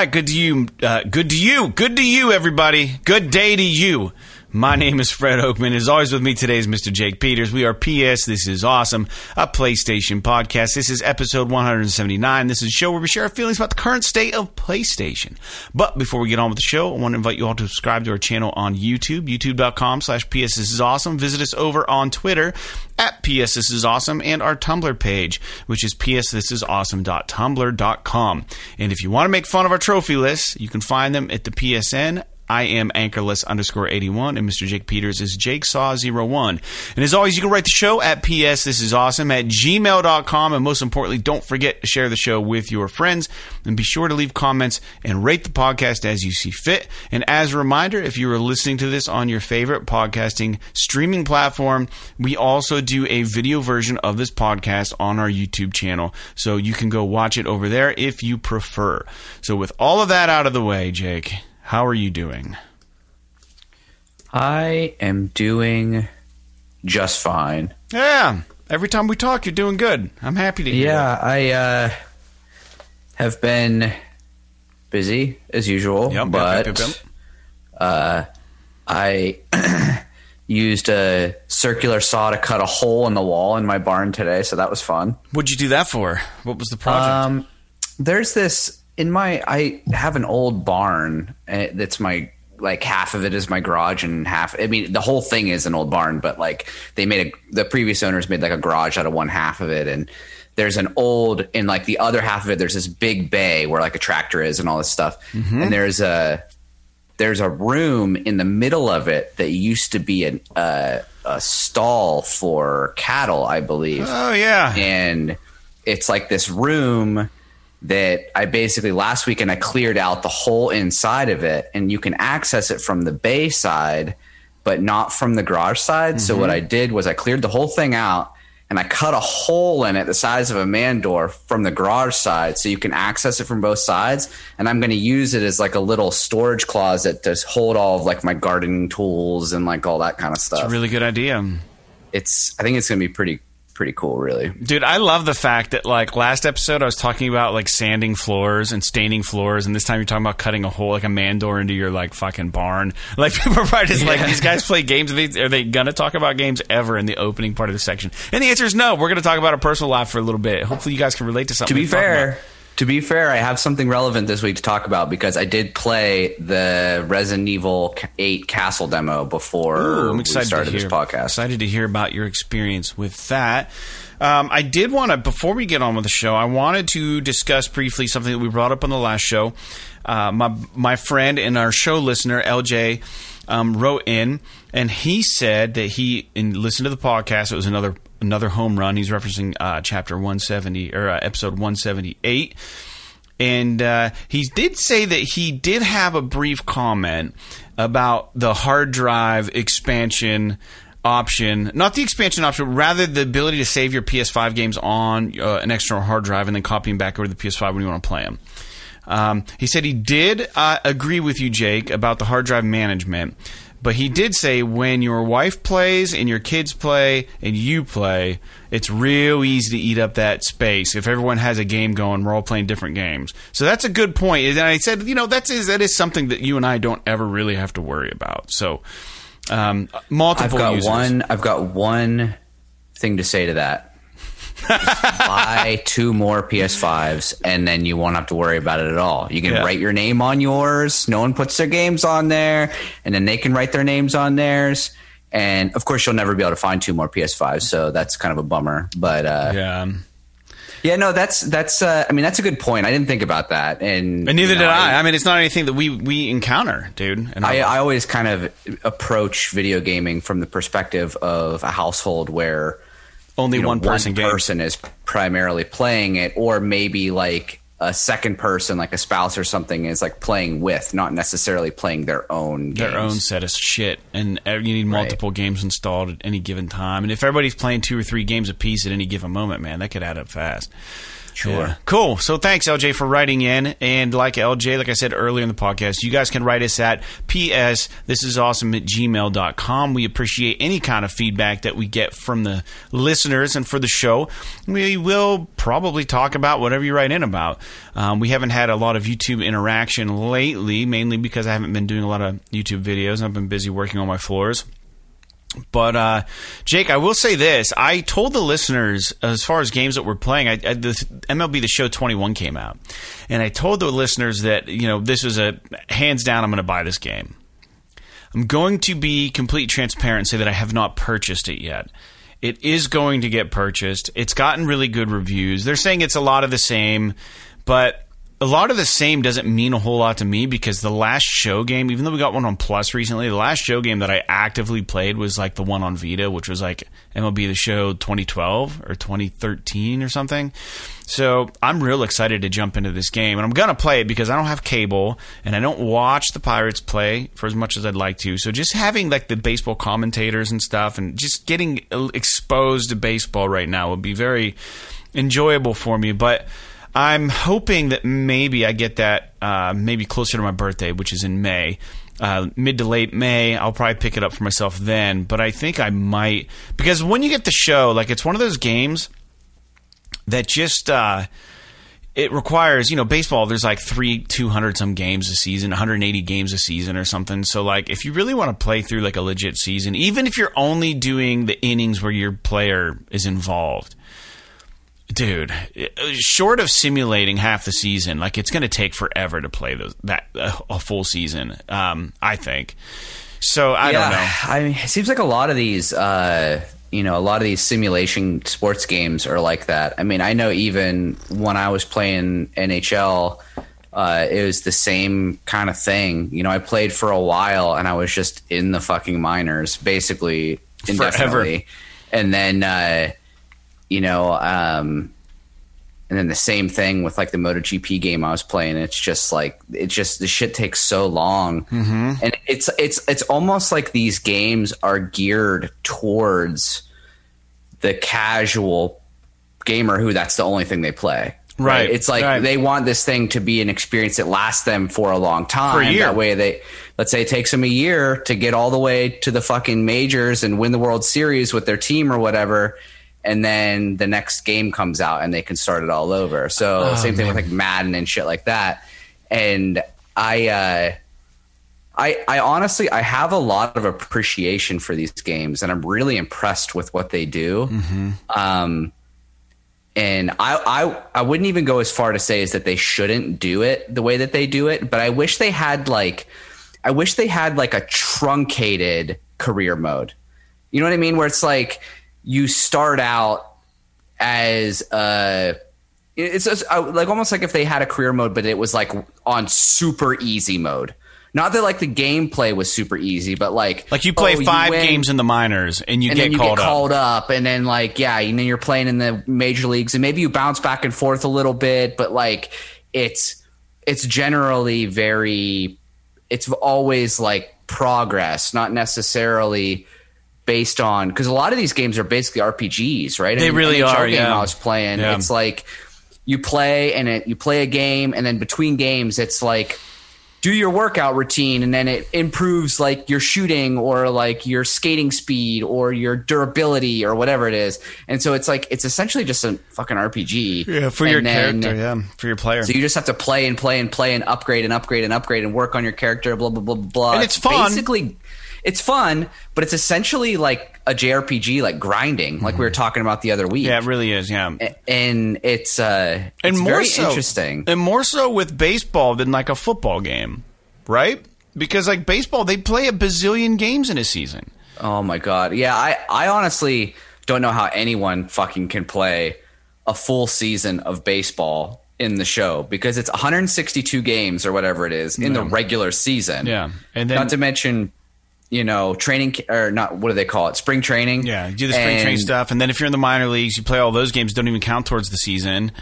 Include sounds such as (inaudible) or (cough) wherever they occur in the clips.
right, good to you. Uh, good to you. Good to you, everybody. Good day to you. My name is Fred Oakman. As always, with me today is Mr. Jake Peters. We are PS. This is awesome. A PlayStation podcast. This is episode 179. This is a show where we share our feelings about the current state of PlayStation. But before we get on with the show, I want to invite you all to subscribe to our channel on YouTube, youtube.com slash PS. This is awesome. Visit us over on Twitter at PS This Is Awesome and our Tumblr page, which is psthisisawesome.tumblr.com. And if you want to make fun of our trophy lists, you can find them at the PSN I am anchorless underscore 81, and Mr. Jake Peters is Jake Saw 01. And as always, you can write the show at PS This Is Awesome at gmail.com. And most importantly, don't forget to share the show with your friends and be sure to leave comments and rate the podcast as you see fit. And as a reminder, if you are listening to this on your favorite podcasting streaming platform, we also do a video version of this podcast on our YouTube channel. So you can go watch it over there if you prefer. So with all of that out of the way, Jake. How are you doing? I am doing just fine. Yeah. Every time we talk, you're doing good. I'm happy to hear. Yeah, I uh, have been busy as usual, Yep, but yep, yep. Uh, I (clears throat) used a circular saw to cut a hole in the wall in my barn today, so that was fun. What'd you do that for? What was the project? Um, there's this in my I have an old barn uh, that's my like half of it is my garage and half I mean the whole thing is an old barn but like they made a the previous owners made like a garage out of one half of it and there's an old in like the other half of it there's this big bay where like a tractor is and all this stuff. And there's a there's a room in the middle of it that used to be an, uh, a stall for cattle I believe. Oh, yeah. and it's like this room that I basically last weekend I cleared out the whole inside of it, and you can access it from the bay side, but not from the garage side. So what mm-hmm. I did was I cleared the whole thing out. And I cut a hole in it the size of a man door from the garage side so you can access it from both sides. And I'm going to use it as like a little storage closet to hold all of like my gardening tools and like all that kind of stuff. It's a really good idea. it's, I think it's going to be pretty, pretty cool, really. Dude, I love the fact that like last episode I was talking about like sanding floors and staining floors, and this time you're talking about cutting a hole like a man door into your like fucking barn. (laughs) Like people are probably just like these guys play games. Are they, are they gonna talk about games ever in the opening part of the section? And the answer is no. We're gonna talk about our personal life for a little bit. Hopefully, you guys can relate to something. to be fair. To be fair, I have something relevant this week to talk about because I did play the Resident Evil 8 Castle demo before Ooh, I'm we started to hear, this podcast. Excited to hear about your experience with that. Um, I did want to, before we get on with the show, I wanted to discuss briefly something that we brought up on the last show. Uh, my my friend and our show listener LJ um, wrote in, and he said that he and listened to the podcast. It was another another home run. He's referencing uh, chapter 170 or uh, episode 178. And uh, he did say that he did have a brief comment about the hard drive expansion option, not the expansion option, rather the ability to save your PS5 games on uh, an external hard drive and then copy them back over to the PS5 when you want to play them. Um, he said he did uh, agree with you, Jake, about the hard drive management. But he did say when your wife plays and your kids play and you play, it's real easy to eat up that space. If everyone has a game going, we're all playing different games. So that's a good point. And I said, you know, that is that is something that you and I don't ever really have to worry about. So um, I've got users. one. I've got one thing to say to that. Buy two more PS5s, and then you won't have to worry about it at all. You can Yeah. write your name on yours. No one puts their games on there, and then they can write their names on theirs. And of course, you'll never be able to find two more PS5s, so that's kind of a bummer. But uh, Yeah. yeah, no, that's that's. Uh, I mean, that's a good point. I didn't think about that, and And neither you know, did I. I mean, it's not anything that we we encounter, dude. And I, I always kind of approach video gaming from the perspective of a household where only you know, one person game. person is primarily playing it, or maybe like a second person, like a spouse or something, is like playing with, not necessarily playing their own their games. own set of shit, and uh, you need multiple games installed at any given time. And if everybody's playing two or three games a piece at any given moment, man, that could add up fast. Sure. Yeah. Cool. So thanks, LJ, for writing in. And like LJ, like I said earlier in the podcast, you guys can write us at ps this is awesome at gmail.com. We appreciate any kind of feedback that we get from the listeners and for the show. We will probably talk about whatever you write in about. Um, we haven't had a lot of YouTube interaction lately, mainly because I haven't been doing a lot of YouTube videos. I've been busy working on my floors. But uh, Jake, I will say this: I told the listeners as far as games that we're playing. I, I, the MLB The Show 21 came out, and I told the listeners that you know this was a hands down. I'm going to buy this game. I'm going to be completely transparent and say that I have not purchased it yet. It is going to get purchased. It's gotten really good reviews. They're saying it's a lot of the same, but a lot of the same doesn't mean a whole lot to me because the last show game, even though we got one on Plus recently, the last show game that I actively played was like the one on Vita, which was like MLB The Show 2012 or 2013 or something. So I'm real excited to jump into this game, and I'm gonna play it because I don't have cable and I don't watch the Pirates play for as much as I'd like to. So just having like the baseball commentators and stuff, and just getting uh, exposed to baseball right now would be very enjoyable for me. But I'm hoping that maybe I get that uh, maybe closer to my birthday, which is in May. Uh, mid to late May, I'll probably pick it up for myself then. But I think I might because when you get the show, like it's one of those games that just uh, it requires you know baseball. There's like three, two hundred some games a season, 180 games a season or something. So like if you really want to play through like a legit season, even if you're only doing the innings where your player is involved dude short of simulating half the season like it's going to take forever to play those, that uh, a full season um, i think so i yeah, don't know I mean, it seems like a lot of these, uh, you know, a lot of these simulation sports games are like that. I mean, I know even when I was playing NHL, uh, it was the same kind of thing. You know, I played for a while and I was just in the fucking minors, basically indefinitely. And then, uh, you know, um, and then the same thing with like the MotoGP game I was playing. It's just like it just the shit takes so long, mm-hmm. and it's it's it's almost like these games are geared towards the casual gamer who that's the only thing they play. Right. It's like right. they want this thing to be an experience that lasts them for a long time. For a year. That way they let's say it takes them a year to get all the way to the fucking majors and win the World Series with their team or whatever. And then the next game comes out and they can start it all over. So Oh, same thing man. with like Madden and shit like that. And I uh I, I honestly I have a lot of appreciation for these games and I'm really impressed with what they do. Mm-hmm. Um, and I, I I wouldn't even go as far to say is that they shouldn't do it the way that they do it, but I wish they had like I wish they had like a truncated career mode. You know what I mean? Where it's like you start out as uh it's uh, like almost like if they had a career mode, but it was like on super easy mode. Not that like the gameplay was super easy, but like like you play oh, five win, games in the minors and you and get you called get up called up, and then like yeah, and then you're playing in the major leagues, and maybe you bounce back and forth a little bit, but like it's it's generally very it's always like progress, not necessarily based on because a lot of these games are basically RPGs, right? They And the really NHL are, Game yeah. I was playing, Yeah. it's like you play and it, you play a game, and then between games, it's like do your workout routine and then it improves like your shooting or like your skating speed or your durability or whatever it is. And so it's like it's essentially just a fucking RPG. yeah for And your then- character yeah for your player So you just have to play and play and play and upgrade and upgrade and upgrade and work on your character, blah blah blah blah blah. And it's fun. Basically, it's fun, but it's essentially like a JRPG, like grinding, like we were talking about the other week. yeah it really is yeah and it's uh, and more very so, interesting. and more so with baseball than like a football game right because like baseball they play a bazillion games in a season Oh my god. Yeah, I I honestly don't know how anyone fucking can play a full season of baseball in the show because it's 162 games or whatever it is in the regular season. Yeah. And then- not to mention you know, training or not what do they call it? Spring training. Yeah, you do the spring training stuff, and then if you're in the minor leagues, you play all those games. Don't even count towards the season.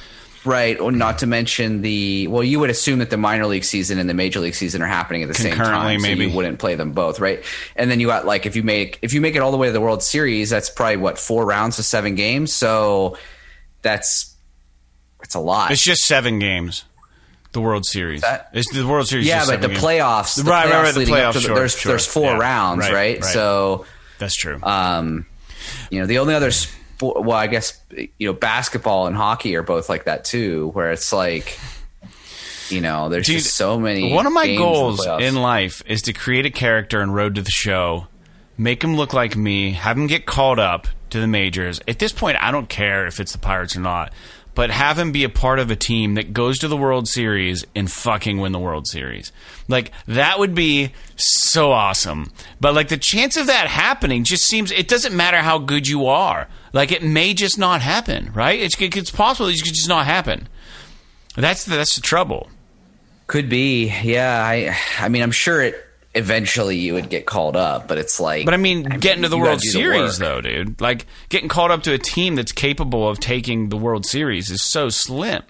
Right, or not to mention the well, you would assume that the minor league season and the major league season are happening at the same time, so maybe. you wouldn't play them both, right? And then you got like if you make if you make it all the way to the World Series, that's probably what four rounds of seven games, so that's it's a lot. It's just seven games. The World Series. That- it's the World Series. yeah, but the seven games. playoffs, Right, right, right, the playoffs, the- sure, there's sure. there's four Yeah, rounds, right, right? right. So, That's true. um, you know, the only other sport, well, I guess you know, basketball and hockey are both like that too, where it's like, you know, there's Dude, just so many. One of my in goals playoffs. in life is to create a character in Road to the Show, make him look like me, have him get called up to the majors. At this point, I don't care if it's the Pirates or not, but have him be a part of a team that goes to the World Series and fucking win the World Series. Like that would be so awesome. But like the chance of that happening just seems it doesn't matter how good you are. Like it may just not happen, right? It's it's possible it could just not happen. That's the, that's the trouble. Could be, yeah. I, I mean, I'm sure it eventually you would get called up, but it's like. But I mean, getting to the World do the Series, though, dude. Like getting called up to a team that's capable of taking the World Series is so slim.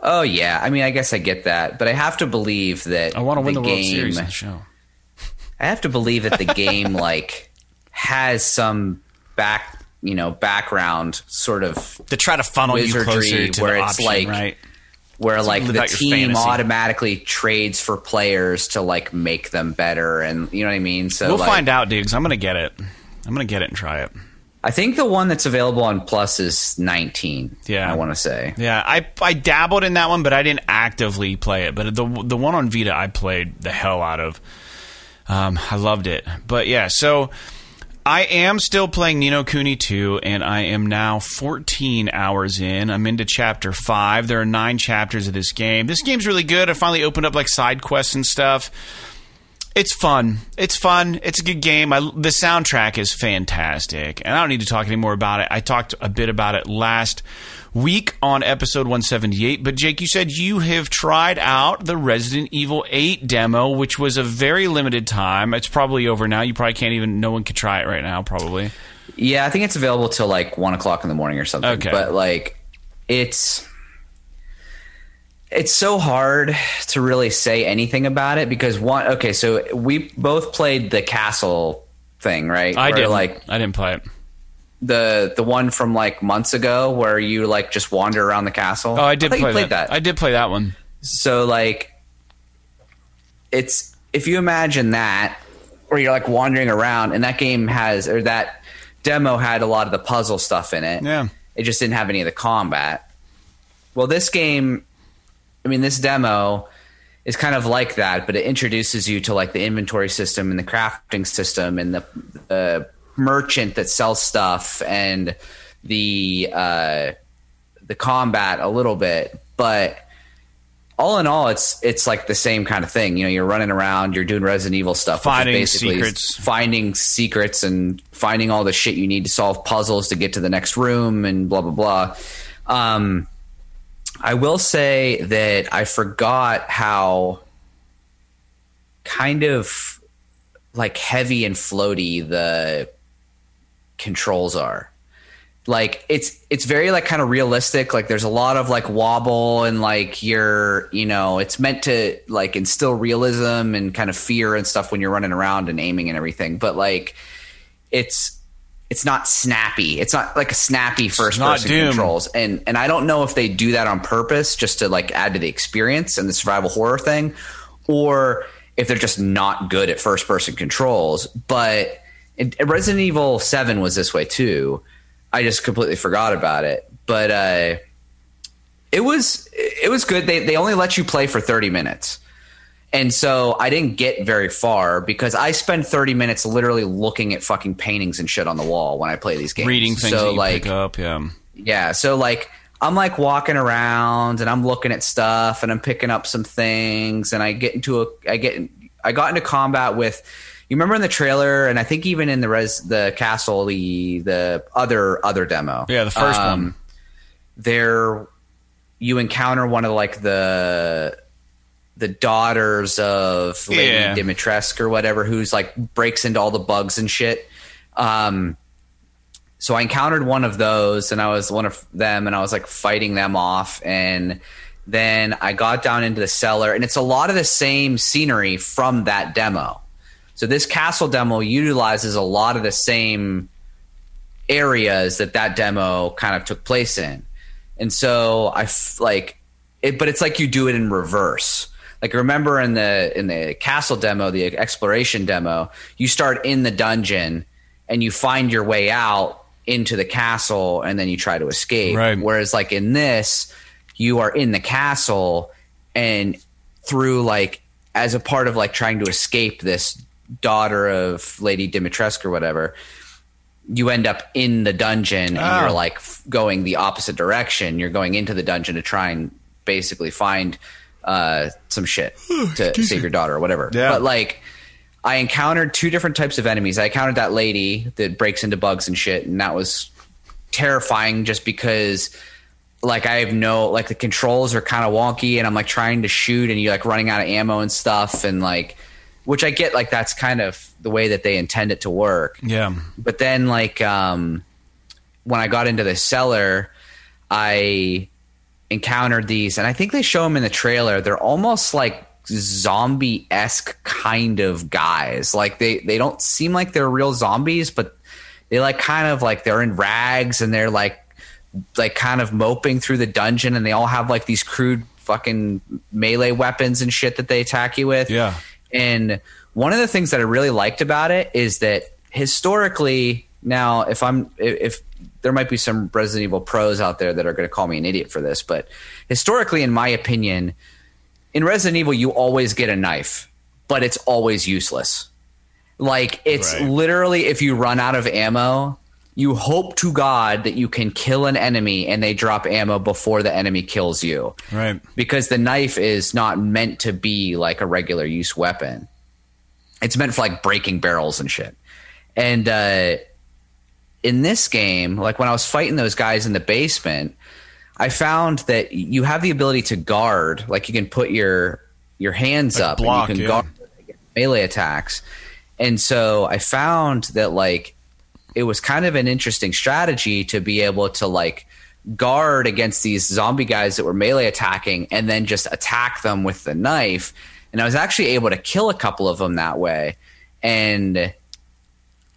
Oh yeah, I mean, I guess I get that, but I have to believe that I want to win the, World game, Series in the show. (laughs) I have to believe that the game like has some back, you know, background sort of To try to funnel you closer to where the it's option, like- right? Where like the team automatically trades for players to like make them better, and you know what I mean. So We'll like, find out, dude. I'm gonna get it. I'm gonna get it and try it. I think the one that's available on Plus is 19. Yeah. I want to say. Yeah, I I dabbled in that one, but I didn't actively play it. But the the one on Vita, I played the hell out of. Um, I loved it. But yeah, so I am still playing Ni no Kuni 2, and I am now 14 hours in. I'm into chapter 5. There are nine chapters of this game. This game's really good. I finally opened up like side quests and stuff. It's fun. It's fun. It's a good game. I, the soundtrack is fantastic. And I don't need to talk any more about it. I talked a bit about it last week on episode 178. But Jake, you said you have tried out the Resident Evil 8 demo, which was a very limited time. It's probably over now. You probably can't even, no one could try it right now, probably. Yeah, I think it's available till like one o'clock in the morning or something. Okay. But like, it's it's so hard to really say anything about it because one. Okay, so we both played the castle thing, right? I didn't. like I didn't play it. The the one from like months ago where you like just wander around the castle. Oh, I did thought play that. that. I did play that one. So like it's if you imagine that where you're like wandering around and that game has or that demo had a lot of the puzzle stuff in it. Yeah. It just didn't have any of the combat. Well, this game I mean this demo is kind of like that, but it introduces you to like the inventory system and the crafting system and the the merchant that sells stuff and the uh the combat a little bit, but all in all, it's it's like the same kind of thing. You know, you're running around, you're doing Resident Evil stuff, Finding basically secrets. finding secrets, and finding all the shit you need to solve puzzles to get to the next room, and blah blah blah. Um, I will say that I forgot how kind of like heavy and floaty the controls are. Like it's it's very like kind of realistic like there's a lot of like wobble and like you're you know it's meant to like instill realism and kind of fear and stuff when you're running around and aiming and everything but like it's it's not snappy. It's not like a snappy first person Doom. controls. And and i don't know if they do that on purpose just to like add to the experience and the survival horror thing or if they're just not good at first person controls but it, resident evil 7 was this way too I just completely forgot about it. But uh, it was it was good. They they only let you play for thirty minutes, and so I didn't get very far because I spend thirty minutes literally looking at fucking paintings and shit on the wall when I play these games. Reading things so that you like pick up. Yeah. yeah, so like I'm like walking around and I'm looking at stuff and I'm picking up some things and I get into a I get I got into combat with you remember in the trailer and I think even in the res the castle the the other other demo. Yeah, the first um, one. There you encounter one of like the the daughters of Lady Yeah. Dimitrescu or whatever who's like breaks into all the bugs and shit. Um so I encountered one of those and I was one of them and I was like fighting them off and then I got down into the cellar and it's a lot of the same scenery from that demo. So this castle demo utilizes a lot of the same areas that that demo kind of took place in. and so I f- like it, but it's like you do it in reverse. Like remember in the in the castle demo, the exploration demo, you start in the dungeon and you find your way out into the castle, and then you try to escape. Right. Whereas like in this, you are in the castle and through like as a part of like trying to escape this daughter of Lady Dimitrescu or whatever, you end up in the dungeon and Oh. you're like f- going the opposite direction. You're going into the dungeon to try and basically find uh, some shit (sighs) to save your daughter or whatever. Yeah. But like, I encountered two different types of enemies. I encountered that lady that breaks into bugs and shit, and that was terrifying just because like I have no like the controls are kind of wonky and I'm like trying to shoot and you're like running out of ammo and stuff and like which I get like that's kind of the way that they intend it to work. Yeah. But then like um when I got into the cellar I encountered these and I think they show them in the trailer. They're almost like zombie esque kind of guys. Like they they don't seem like they're real zombies, but they like kind of like they're in rags and they're like like kind of moping through the dungeon and they all have like these crude fucking melee weapons and shit that they attack you with. Yeah. And one of the things that I really liked about it is that historically, now if I'm if, if there might be some Resident Evil pros out there that are going to call me an idiot for this, but historically, in my opinion, in Resident Evil, you always get a knife, but it's always useless. Like it's Right. literally if you run out of ammo, you hope to God that you can kill an enemy and they drop ammo before the enemy kills you Right. because the knife is not meant to be like a regular use weapon. It's meant for like breaking barrels and shit. And uh, in this game, like when I was fighting those guys in the basement, I found that you have the ability to guard. Like you can put your your hands Like up block, and you yeah. can guard melee attacks. And so I found that like it was kind of an interesting strategy to be able to like guard against these zombie guys that were melee attacking and then just attack them with the knife. And I was actually able to kill a couple of them that way. And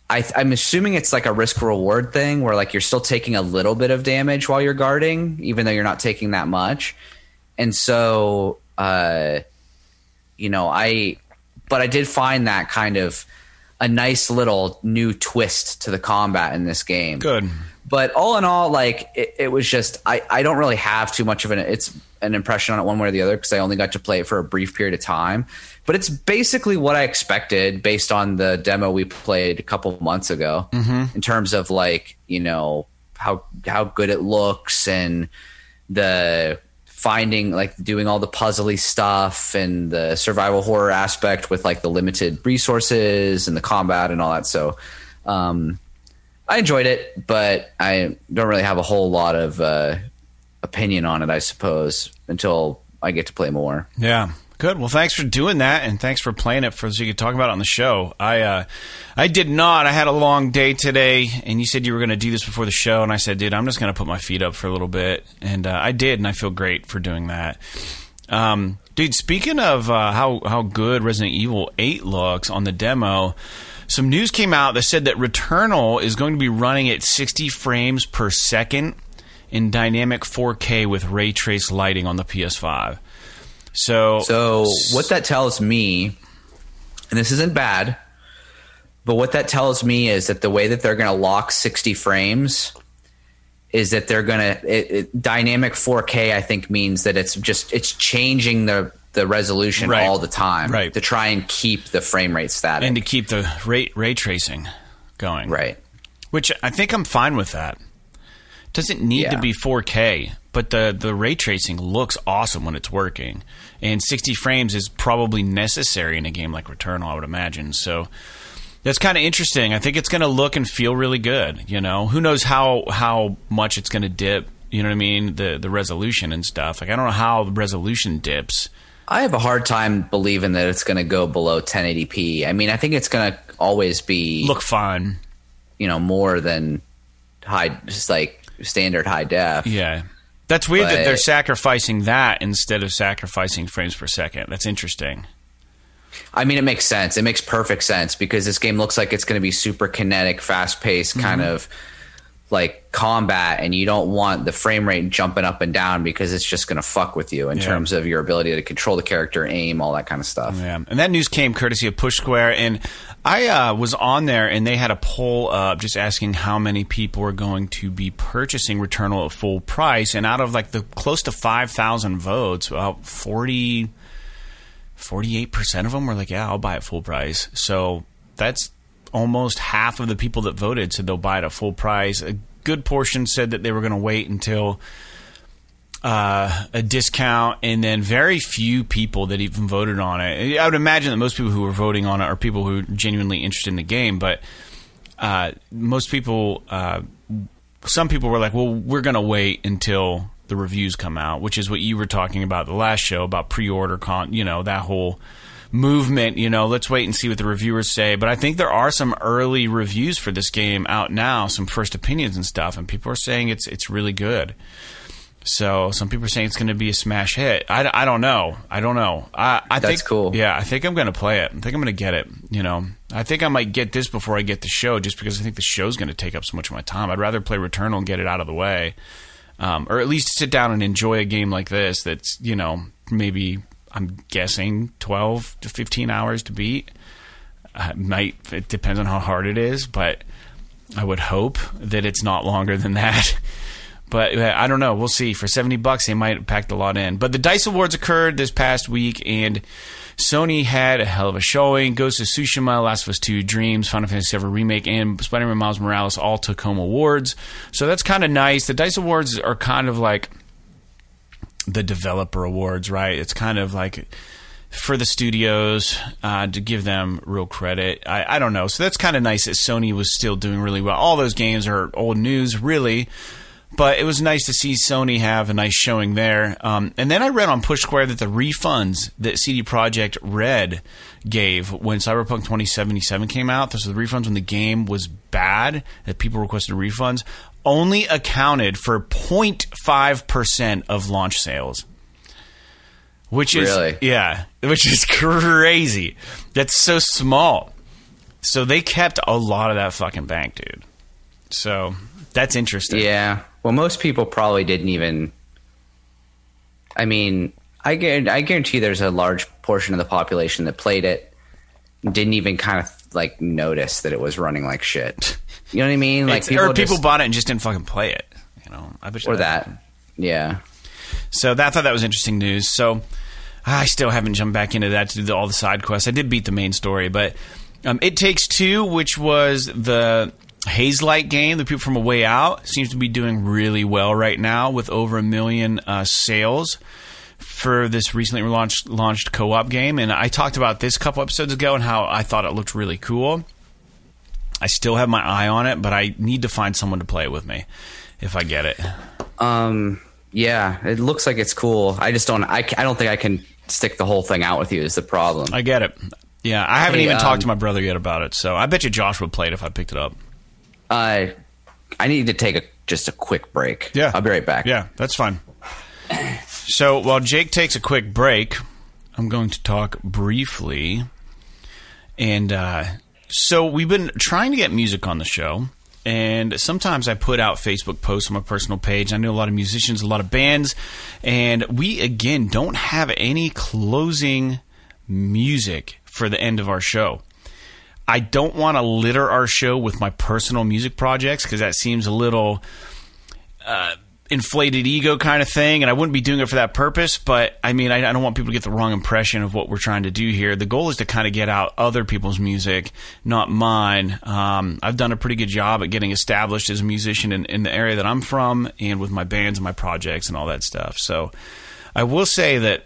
I, I'm assuming it's like a risk reward thing where like you're still taking a little bit of damage while you're guarding, even though you're not taking that much. And so, uh, you know, I, but I did find that kind of a nice little new twist to the combat in this game. Good. but all in all like it, it was just I, I don't really have too much of an it's an impression on it one way or the other because i only got to play it for a brief period of time. But it's basically what i expected based on the demo we played a couple months ago mm-hmm. in terms of like you know how how good it looks and the finding like doing all the puzzly stuff and the survival horror aspect with like the limited resources and the combat and all that so um I enjoyed it, but I don't really have a whole lot of uh, opinion on it, I suppose, until I get to play more. Yeah. Good. Well, thanks for doing that, and thanks for playing it for so you could talk about it on the show. I uh, I did not. I had a long day today, and you said you were going to do this before the show, and I said, dude, I'm just going to put my feet up for a little bit, and uh, I did, and I feel great for doing that. Um, dude, speaking of uh, how how good Resident Evil Eight looks on the demo, some news came out that said that Returnal is going to be running at 60 frames per second in dynamic 4K with ray trace lighting on the PS5. So, So, what that tells me, and this isn't bad, but what that tells me is that the way that they're going to lock 60 frames is that they're going to dynamic 4K. I think means that it's just it's changing the the resolution Right. all the time Right. to try and keep the frame rate static. and to keep the ray ray tracing going, right. Which I think I'm fine with that. Doesn't need to be 4K, but the the ray tracing looks awesome when it's working, and 60 frames is probably necessary in a game like Returnal, I would imagine. So. That's kind of interesting. I think it's going to look and feel really good. You know, who knows how how much it's going to dip. You know what I mean? The the resolution and stuff. Like I don't know how the resolution dips. I have a hard time believing that it's going to go below 1080p. I mean, I think it's going to always be Look fine. you know more than high, just like standard high def. Yeah. That's weird that they're sacrificing that instead of sacrificing frames per second. That's interesting. I mean, it makes sense. It makes perfect sense because this game looks like it's going to be super kinetic, fast paced, kind Mm-hmm. of like combat and you don't want the frame rate jumping up and down because it's just going to fuck with you in Yeah. terms of your ability to control the character, aim, all that kind of stuff. Yeah, and that news came courtesy of Push Square, and I uh, was on there, and they had a poll up just asking how many people were going to be purchasing Returnal at full price, and out of like the close to five thousand votes, about 40 48 percent of them were like, "Yeah, I'll buy it full price." So that's almost half of the people that voted said they'll buy it at full price. A good portion said that they were going to wait until uh, a discount, and then very few people that even voted on it. I would imagine that most people who were voting on it are people who are genuinely interested in the game, but uh, most people, uh, some people were like, "Well, we're going to wait until the reviews come out," which is what you were talking about the last show about pre-order con, you know, that whole movement. You know, let's wait and see what the reviewers say. But I think there are some early reviews for this game out now, some first opinions and stuff, and people are saying it's it's really good. So some people are saying it's going to be a smash hit. I, I don't know. I don't know. I, I That's think, cool. Yeah, I think I'm going to play it. I think I'm going to get it. You know, I think I might get this before I get the show, just because I think the show's going to take up so much of my time. I'd rather play Returnal and get it out of the way, um, or at least sit down and enjoy a game like this. That's you know maybe I'm guessing 12 to 15 hours to beat. Uh, might it depends on how hard it is, but I would hope that it's not longer than that. (laughs) But uh, I don't know. We'll see. For seventy bucks, they might packed a lot in. But the Dice Awards occurred this past week, and Sony had a hell of a showing. Ghost of Tsushima, Last of Us Two, Dreams, Final Fantasy VII Remake, and Spider-Man Miles Morales all took home awards. So that's kind of nice. The Dice Awards are kind of like the developer awards, right? It's kind of like for the studios uh, to give them real credit. I, I don't know. So that's kind of nice that Sony was still doing really well. All those games are old news, really. But it was nice to see Sony have a nice showing there. Um, and then I read on Push Square that the refunds that CD Projekt Red gave when Cyberpunk 2077 came out, those so the refunds when the game was bad, that people requested refunds, only accounted for 0.5% of launch sales. Which is Really? yeah, which is crazy. That's so small. So they kept a lot of that fucking bank, dude. So that's interesting. Yeah. Well, most people probably didn't even. I mean, I guarantee, I guarantee there's a large portion of the population that played it didn't even kind of like notice that it was running like shit. You know what I mean? Like It's- or people just- bought it and just didn't fucking play it. You know, I bet you or that. Yeah. So that, I thought that was interesting news. So I still haven't jumped back into that to do the, all the side quests. I did beat the main story, but um, it takes two, which was the Hazelight game, the people from A Way Out, seems to be doing really well right now with over a million uh, sales for this recently launched launched co-op game. And I talked about this a couple episodes ago and how I thought it looked really cool. I still have my eye on it, but I need to find someone to play it with me if I get it. Um. Yeah. It looks like it's cool. I just don't. I, I don't think I can stick the whole thing out with you. Is the problem? I get it. Yeah, I haven't Hey, even um, talked to my brother yet about it, so I bet you Josh would play it if I picked it up. Uh, I need to take a just a quick break. Yeah, I'll be right back. Yeah, that's fine. So while Jake takes a quick break, I'm going to talk briefly. And uh, so we've been trying to get music on the show. And sometimes I put out Facebook posts on my personal page. I know a lot of musicians, a lot of bands. And we, again, don't have any closing music for the end of our show. I don't want to litter our show with my personal music projects because that seems a little uh, inflated ego kind of thing, and I wouldn't be doing it for that purpose. But I mean, I, I don't want people to get the wrong impression of what we're trying to do here. The goal is to kind of get out other people's music, not mine. Um, I've done a pretty good job at getting established as a musician in, in the area that I'm from, and with my bands and my projects and all that stuff. So I will say that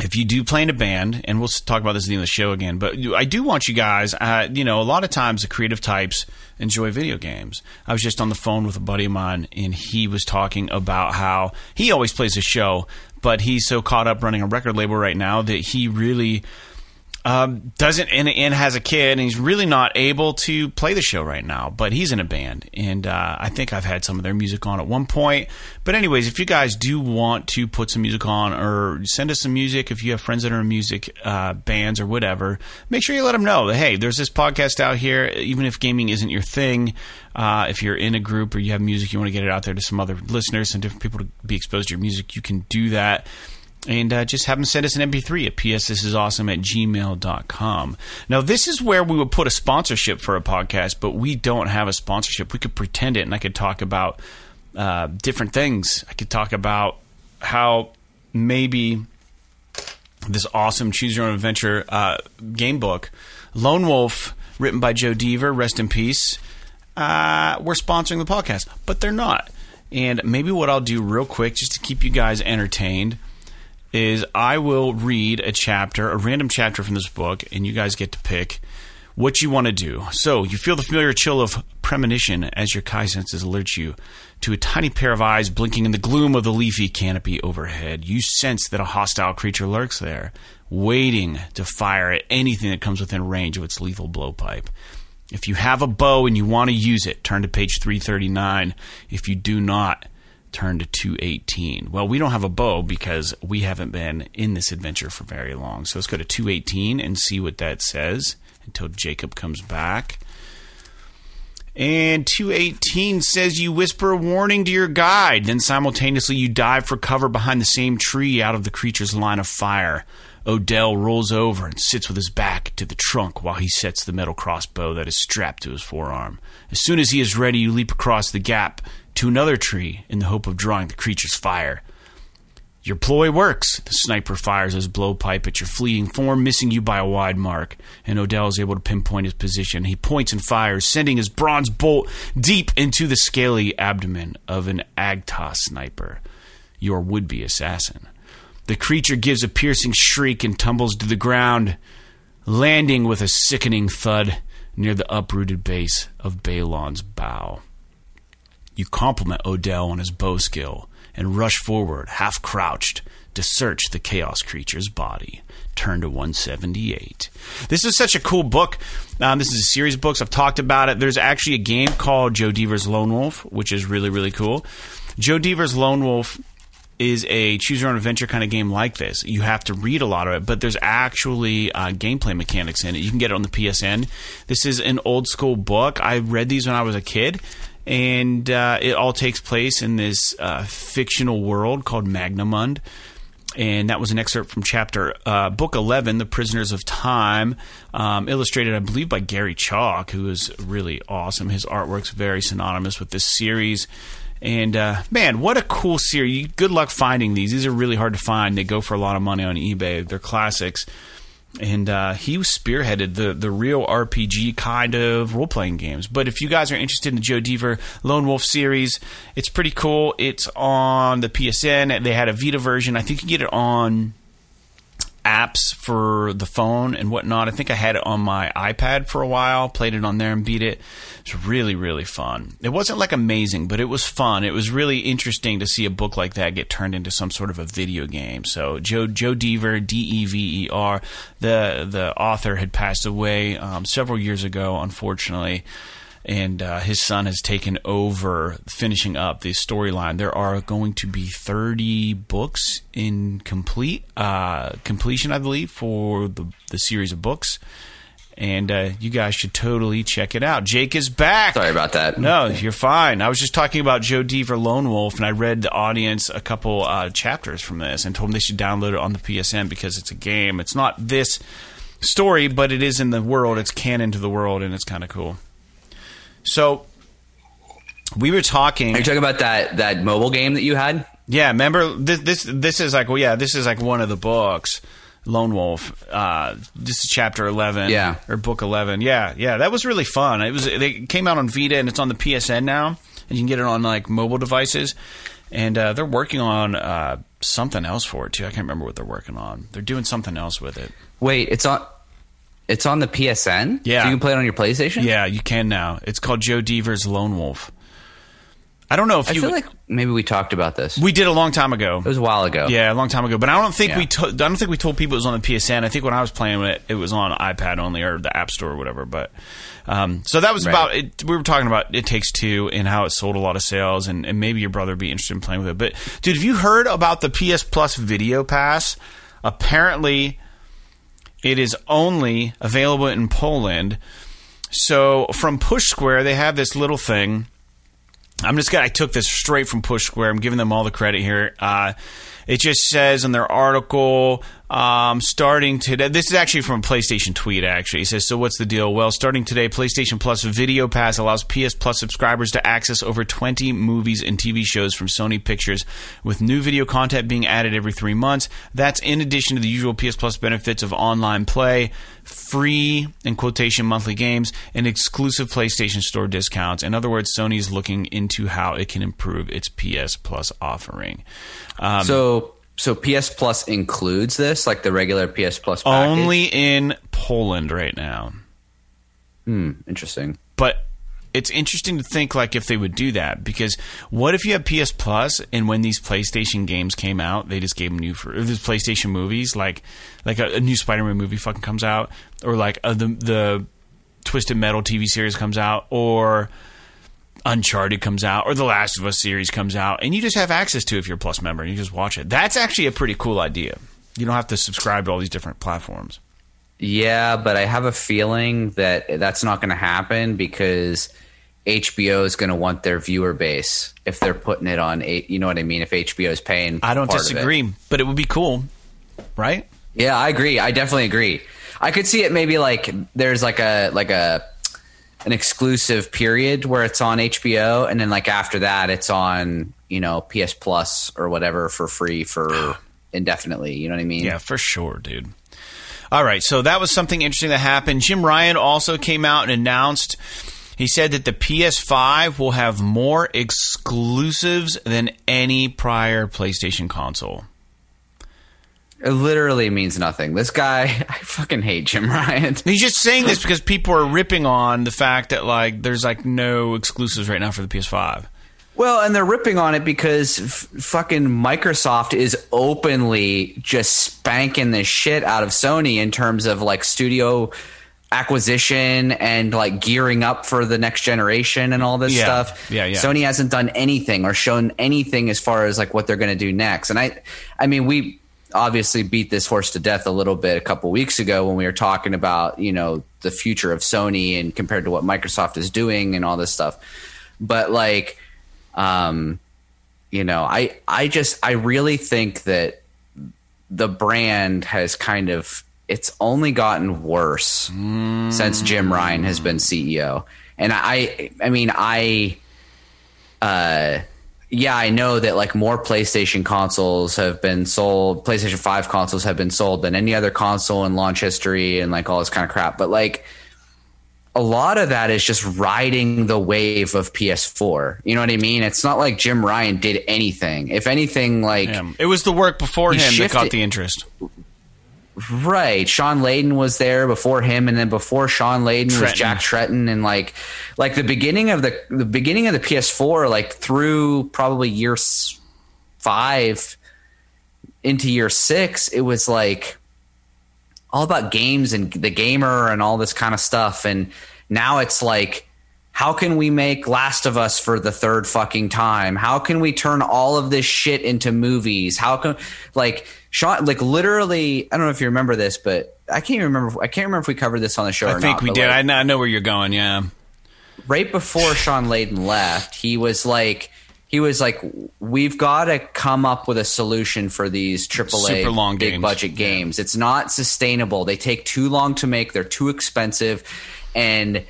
if you do play in a band, and we'll talk about this at the end of the show again, but I do want you guys, uh, you know, a lot of times the creative types enjoy video games. I was just on the phone with a buddy of mine, and he was talking about how he always plays a show, but he's so caught up running a record label right now that he really um, doesn't and, and has a kid, and he's really not able to play the show right now. But he's in a band, and uh, I think I've had some of their music on at one point. But anyways, if you guys do want to put some music on or send us some music, if you have friends that are in music uh, bands or whatever, make sure you let them know that hey, there's this podcast out here. Even if gaming isn't your thing, uh, if you're in a group or you have music, you want to get it out there to some other listeners and different people to be exposed to your music, you can do that and uh, just have them send us an MP3 at psthisisawesome at gmail.com. Now, this is where we would put a sponsorship for a podcast, but we don't have a sponsorship. We could pretend it, and I could talk about uh, different things. I could talk about how maybe this awesome Choose Your Own Adventure uh, game book, Lone Wolf, written by Joe Dever, rest in peace, uh, we're sponsoring the podcast, but they're not. And maybe what I'll do real quick, just to keep you guys entertained, is I will read a chapter, a random chapter from this book, and you guys get to pick what you want to do. So you feel the familiar chill of premonition as your Kai senses alert you to a tiny pair of eyes blinking in the gloom of the leafy canopy overhead. You sense that a hostile creature lurks there, waiting to fire at anything that comes within range of its lethal blowpipe. If you have a bow and you want to use it, turn to page 339. If you do not, turn to 218. Well, we don't have a bow because we haven't been in this adventure for very long. So let's go to 218 and see what that says until Jacob comes back. And 218 says you whisper a warning to your guide, then simultaneously you dive for cover behind the same tree out of the creature's line of fire. Odell rolls over and sits with his back to the trunk while he sets the metal crossbow that is strapped to his forearm. As soon as he is ready, you leap across the gap to another tree in the hope of drawing the creature's fire. Your ploy works. The sniper fires his blowpipe at your fleeting form, missing you by a wide mark, and Odell is able to pinpoint his position. He points and fires, sending his bronze bolt deep into the scaly abdomen of an Agtos sniper, your would be assassin. The creature gives a piercing shriek and tumbles to the ground, landing with a sickening thud near the uprooted base of Balon's bow. You compliment Odell on his bow skill and rush forward, half crouched, to search the chaos creature's body. Turn to 178. This is such a cool book. Um, this is a series of books. I've talked about it. There's actually a game called Joe Dever's Lone Wolf, which is really, really cool. Joe Dever's Lone Wolf is a choose your own adventure kind of game like this. You have to read a lot of it, but there's actually uh, gameplay mechanics in it. You can get it on the PSN. This is an old school book. I read these when I was a kid and uh, it all takes place in this uh, fictional world called Magnamund. And that was an excerpt from chapter uh, book eleven, "The Prisoners of Time," um, illustrated, I believe, by Gary Chalk, who is really awesome. His artwork's very synonymous with this series. And uh, man, what a cool series! Good luck finding these. These are really hard to find. They go for a lot of money on eBay. They're classics and uh, he spearheaded the the real RPG kind of role playing games. But if you guys are interested in the Joe Dever Lone Wolf series, it's pretty cool. It's on the PSN. They had a Vita version. I think you get it on apps for the phone and whatnot. I think I had it on my iPad for a while, played it on there and beat it. It's really, really fun. It wasn't like amazing, but it was fun. It was really interesting to see a book like that get turned into some sort of a video game. So Joe Joe Dever, D E V E R, the the author had passed away um, several years ago, unfortunately and uh, his son has taken over finishing up the storyline. There are going to be 30 books in complete uh, completion, I believe, for the, the series of books. And uh, you guys should totally check it out. Jake is back. Sorry about that. No, you're fine. I was just talking about Joe Dever Lone Wolf, and I read the audience a couple uh, chapters from this and told them they should download it on the PSN because it's a game. It's not this story, but it is in the world. It's canon to the world, and it's kind of cool. So we were talking. Are you talking about that that mobile game that you had? Yeah, remember this this this is like well yeah, this is like one of the books. Lone Wolf. Uh, this is chapter eleven, yeah, or book eleven. Yeah, yeah, that was really fun. It was. It came out on Vita and it's on the PSN now, and you can get it on like mobile devices. And uh, they're working on uh, something else for it too. I can't remember what they're working on. They're doing something else with it. Wait, it's on. It's on the PSN. Yeah, so you can play it on your PlayStation. Yeah, you can now. It's called Joe Dever's Lone Wolf. I don't know if I you feel like maybe we talked about this. we did a long time ago. It was a while ago. Yeah, a long time ago. But I don't think Yeah. we to- I don't think we told people it was on the PSN. I think when I was playing it, it was on iPad only or the App Store or whatever. But um, so that was Right. about it. We were talking about It Takes Two and how it sold a lot of sales, and, and maybe your brother would be interested in playing with it. But dude, have you heard about the PS Plus Video Pass? Apparently, it is only available in Poland. So from Push Square, they have this little thing. I'm just gonna. I took this straight from Push Square. I'm giving them all the credit here. Uh, it just says in their article, um, starting today. This is actually from a PlayStation tweet. Actually, it says, "So what's the deal?" Well, starting today, PlayStation Plus Video Pass allows PS Plus subscribers to access over 20 movies and TV shows from Sony Pictures, with new video content being added every three months. That's in addition to the usual PS Plus benefits of online play, free in quotation monthly games, and exclusive PlayStation Store discounts. In other words, Sony is looking into how it can improve its PS Plus offering. Um, So so PS Plus includes this, like the regular PS Plus package? only in Poland right now. Hmm, interesting. But it's interesting to think like if they would do that because what if you have PS Plus and when these PlayStation games came out, they just gave them new for or these PlayStation movies like like a, a new Spider-Man movie fucking comes out or like uh, the the Twisted Metal TV series comes out or Uncharted comes out or The Last of Us series comes out and you just have access to it if you're a Plus member and you just watch it. That's actually a pretty cool idea. You don't have to subscribe to all these different platforms. Yeah, but I have a feeling that that's not going to happen because HBO is going to want their viewer base if they're putting it on. eight. You know what I mean? If HBO is paying, I don't of it. disagree, but it would be cool, right? Yeah, I agree. I definitely agree. I could see it maybe like there's like a like a an exclusive period where it's on HBO, and then like after that, it's on you know PS Plus or whatever for free for (sighs) indefinitely. You know what I mean? Yeah, for sure, dude. All right, so that was something interesting that happened. Jim Ryan also came out and announced he said that the PS5 will have more exclusives than any prior PlayStation console. It literally means nothing. This guy, (laughs) I fucking hate Jim Ryan. (laughs) He's just saying this because people are ripping on the fact that like there's like no exclusives right now for the PS5. Well, and they're ripping on it because f- fucking Microsoft is openly just spanking the shit out of Sony in terms of like studio acquisition and like gearing up for the next generation and all this Yeah. stuff. Yeah, yeah. Sony hasn't done anything or shown anything as far as like what they're going to do next. And I I mean, we obviously beat this horse to death a little bit a couple weeks ago when we were talking about, you know, the future of Sony and compared to what Microsoft is doing and all this stuff. But like um, you know, I I just I really think that the brand has kind of it's only gotten worse since Jim Ryan has been CEO. And I I mean I uh yeah, I know that like more PlayStation consoles have been sold, PlayStation 5 consoles have been sold than any other console in launch history and like all this kind of crap. But like a lot of that is just riding the wave of PS4. You know what I mean? It's not like Jim Ryan did anything. If anything, like Yeah. It was the work before him that got the interest. Right, Shawn Layden was there before him, and then before Shawn Layden was Jack Tretton, and like like the beginning of the the beginning of the PS4, like through probably year five into year six, it was like all about games and the gamer and all this kind of stuff. And now it's like, how can we make Last of Us for the third fucking time? How can we turn all of this shit into movies? How can like Shawn like literally? I don't know if you remember this, but I can't even remember. I can't remember if we covered this on the show. I think not, we did. like, I know, I know where you're going. Yeah. right before Shawn Layden left, he was like, he was like, we've got to come up with a solution for these AAA Super long big games. budget Yeah. games. It's not sustainable. They take too long to make. They're too expensive, and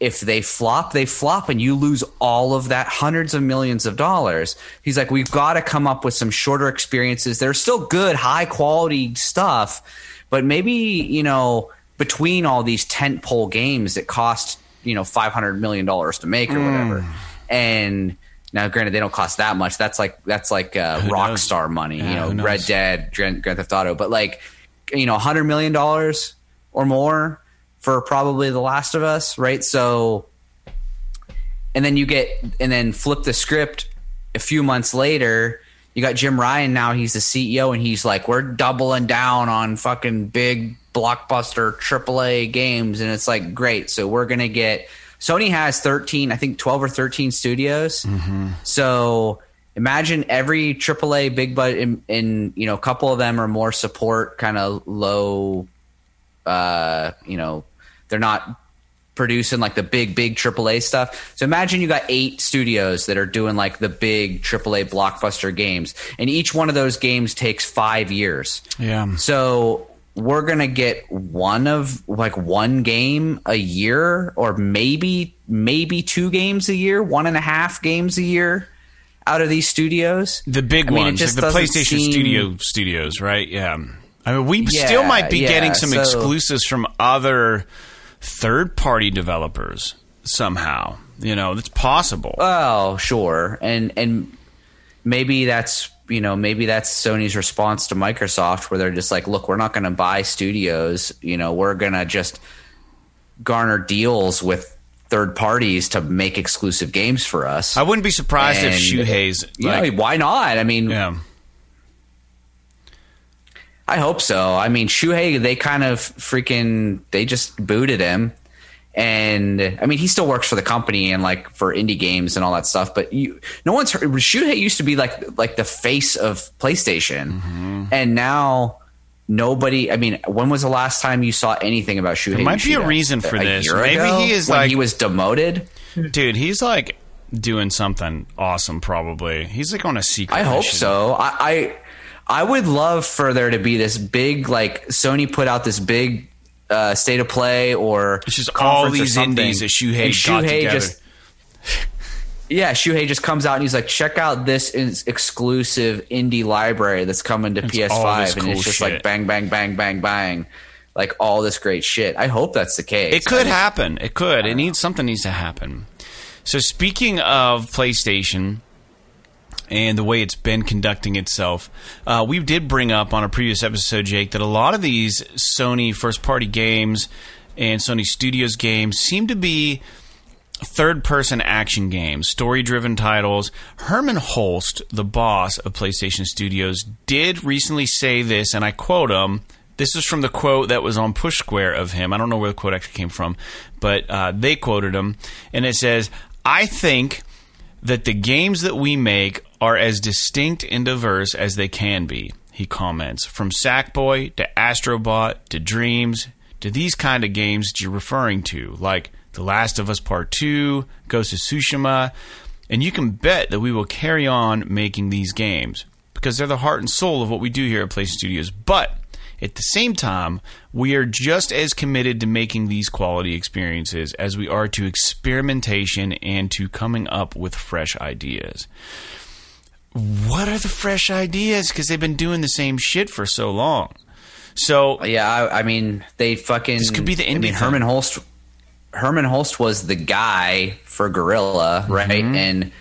if they flop, they flop, and you lose all of that hundreds of millions of dollars. He's like, we've got to come up with some shorter experiences. They're still good, high quality stuff, but maybe you know between all these tentpole games that cost you know five hundred million dollars to make or whatever, Mm. and now granted they don't cost that much. That's like that's like uh, Who knows? Rockstar money, Yeah, you know. Red Dead, Grand, Grand Theft Auto, but like you know, hundred million dollars or more for probably The Last of Us, right? So, and then you get and then flip the script a few months later you got Jim Ryan now he's the CEO and he's like we're doubling down on fucking big blockbuster AAA games and it's like great so we're going to get Sony has 13 I think 12 or 13 studios mm-hmm. so imagine every AAA big but in, in you know a couple of them are more support kind of low uh you know they're not producing like the big big AAA stuff. So imagine you got eight studios that are doing like the big AAA blockbuster games, and each one of those games takes five years. Yeah. So we're gonna get one of like one game a year, or maybe maybe two games a year, one and a half games a year out of these studios. The big I mean, ones, like the PlayStation seem- Studio studios, right? Yeah. I mean, we Yeah, still might be yeah, getting some so- exclusives from other third-party developers somehow. You know, it's possible. Oh, sure. And and maybe that's you know maybe that's Sony's response to Microsoft, where they're just like, look, we're not going to buy studios. You know, we're going to just garner deals with third parties to make exclusive games for us. I wouldn't be surprised if And, Shuhei's you like, know, why not? I mean, yeah. I hope so. I mean, Shuhei, they kind of freaking they just booted him. And I mean, he still works for the company and like for indie games and all that stuff. But you, no one's heard. Shuhei used to be like like the face of PlayStation, Mm-hmm. and now nobody. I mean, when was the last time you saw anything about Shuhei? There might be a reason for A this. Maybe ago? he is when like- he was demoted. Dude, he's like doing something awesome probably. He's like on a secret I hope mission. so. I, I I would love for there to be this big like Sony put out this big uh, state of play or It's just all these indies that Shuhei and Shuhei together. just (laughs) yeah, Shuhei just comes out and he's like, check out this exclusive indie library that's coming to all PS5, and cool it's just shit. like bang, bang, bang, bang, bang, like all this great shit. I hope that's the case. It could I- happen. It could. It needs something needs to happen. So speaking of PlayStation and the way it's been conducting itself, uh, we did bring up on a previous episode, Jake, that a lot of these Sony first party games and Sony Studios games seem to be third person action games, story driven titles. Hermen Hulst, the boss of PlayStation Studios, did recently say this, and I quote him. This is from the quote that was on Push Square of him. I don't know where the quote actually came from, but uh, they quoted him, and it says, I think that the games that we make are as distinct and diverse as they can be, he comments. From Sackboy to Astrobot to Dreams to these kind of games that you're referring to, like The Last of Us Part 2, Ghost of Tsushima, and you can bet that we will carry on making these games because they're the heart and soul of what we do here at PlayStation Studios. But at the same time, we are just as committed to making these quality experiences as we are to experimentation and to coming up with fresh ideas. What are the fresh ideas? Because they've been doing the same shit for so long. So Yeah, I, I mean, they fucking. This could be the I mean. Hermen Hulst. Hermen Hulst was the guy for Guerrilla, right? Mm-hmm. And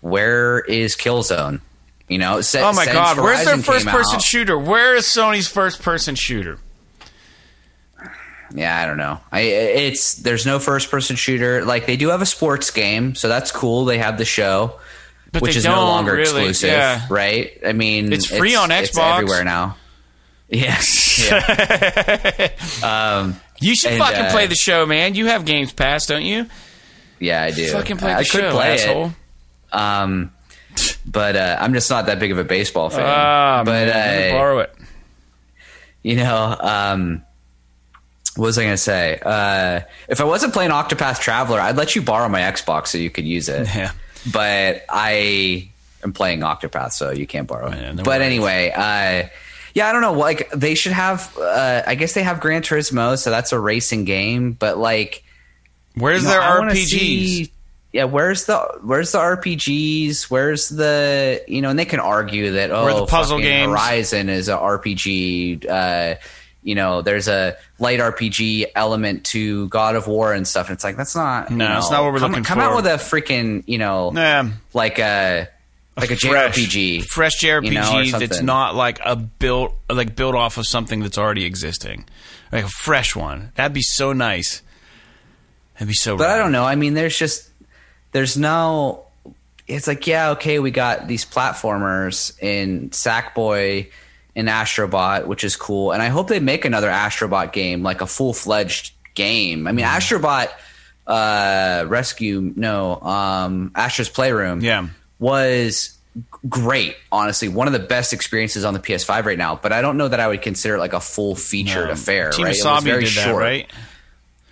where is Killzone? You know, se- Oh my god, where's their first person out- shooter? Where is Sony's first person shooter? Yeah, I don't know. I it's there's no first person shooter. Like they do have a sports game, so that's cool. They have the show, But which is no longer really, exclusive, yeah. right? I mean, It's free on It's Xbox. everywhere now. Yes. (laughs) yeah. (laughs) You should And, fucking uh, play the show, man. You have Games Pass, don't you? Yeah, I do. Fucking play the I show, could play asshole. it. Um, but uh, I'm just not that big of a baseball fan. Ah, but man, uh, borrow it. you know, um, what was I going to say? Uh, if I wasn't playing Octopath Traveler, I'd let you borrow my Xbox so you could use it. (laughs) Yeah. But I am playing Octopath, so you can't borrow it. but anyway, uh, yeah, I don't know. Like they should have. Uh, I guess they have Gran Turismo, so that's a racing game. But like, Where's you know, their RPGs? see- yeah, where's the where's the RPGs? Where's the you know? And they can argue that oh, Where the puzzle game? Horizon is a RPG. Uh, you know, there's a light RPG element to God of War and stuff. And it's like that's not. you No, it's not what we're come, looking come for. out with a freaking you know, Nah. like a like a, fresh, JRPG, fresh JRPG you know, that's not like a built like built off of something that's already existing, like a fresh one. That'd be so nice. That'd be so. But I don't know. I mean, there's just there's no. It's like yeah, okay, we got these platformers in Sackboy and Astrobot, which is cool, and I hope they make another Astrobot game, like a full fledged game. I mean, Mm. Astrobot uh, Rescue, no, um, Astro's Playroom, Yeah. was great. Honestly, one of the best experiences on the PS5 right now. But I don't know that I would consider it like a full featured Um, affair. Team right? It was Asobi very did that, short. right?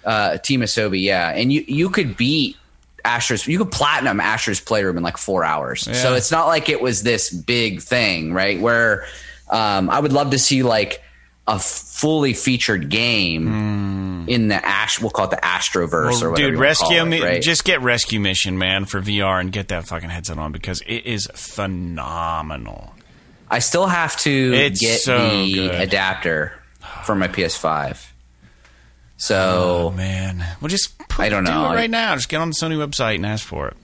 Uh, Team Asobi, yeah, and you you could beat. Astro's, you could platinum Astro's Playroom in like four hours. So it's not like it was this big thing, right? Where um, I would love to see like a fully featured game in the Ash. We'll call it the Astroverse or Hmm. Whatever. dude, rescue it, me. right? Just get Rescue Mission, man, for VR and get that fucking headset on because it is phenomenal. I still have to It's get so the good. adapter for my PS5. Oh So, man, well, just I don't do know. it right now. Just get on the Sony website and ask for it.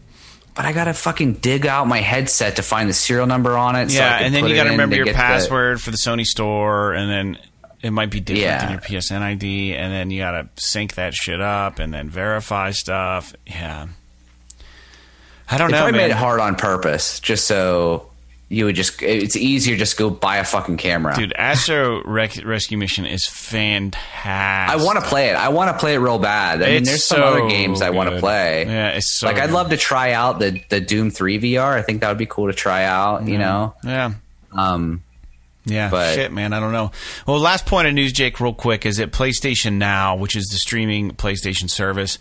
But I gotta fucking dig out my headset to find the serial number on it. so I yeah, can and then you got to in remember your get the- password for the Sony store, and then it might be different Yeah. than your PSN ID, and then you got to sync that shit up and then verify stuff. Yeah, I don't They know, probably man. made it hard on purpose, just so you would just. It's easier just go buy a fucking camera. Dude, Astro Rec- Rescue Mission is fantastic. I want to play it. I want to play it real bad. I mean, It's there's some other games I want to play. Yeah, it's so like I'd love to try out the the Doom Three VR. I think that would be cool to try out. You know, Yeah. um, Yeah, But- shit, man, I don't know. Well, last point of news, Jake, real quick, is that PlayStation Now, which is the streaming PlayStation service,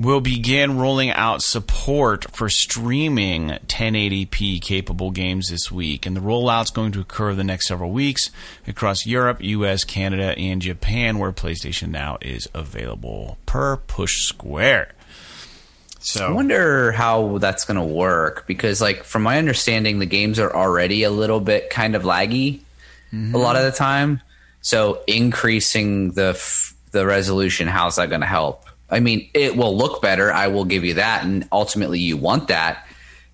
will begin rolling out support for streaming 1080p capable games this week. And the rollout's going to occur the next several weeks across Europe, US, Canada, and Japan, where PlayStation Now is available per push square. So I wonder how that's going to work because, like, from my understanding, the games are already a little bit kind of laggy a lot of mm-hmm. the time. So increasing the f- the resolution, how's that going to help? I mean, it will look better. I will give you that, and ultimately, you want that.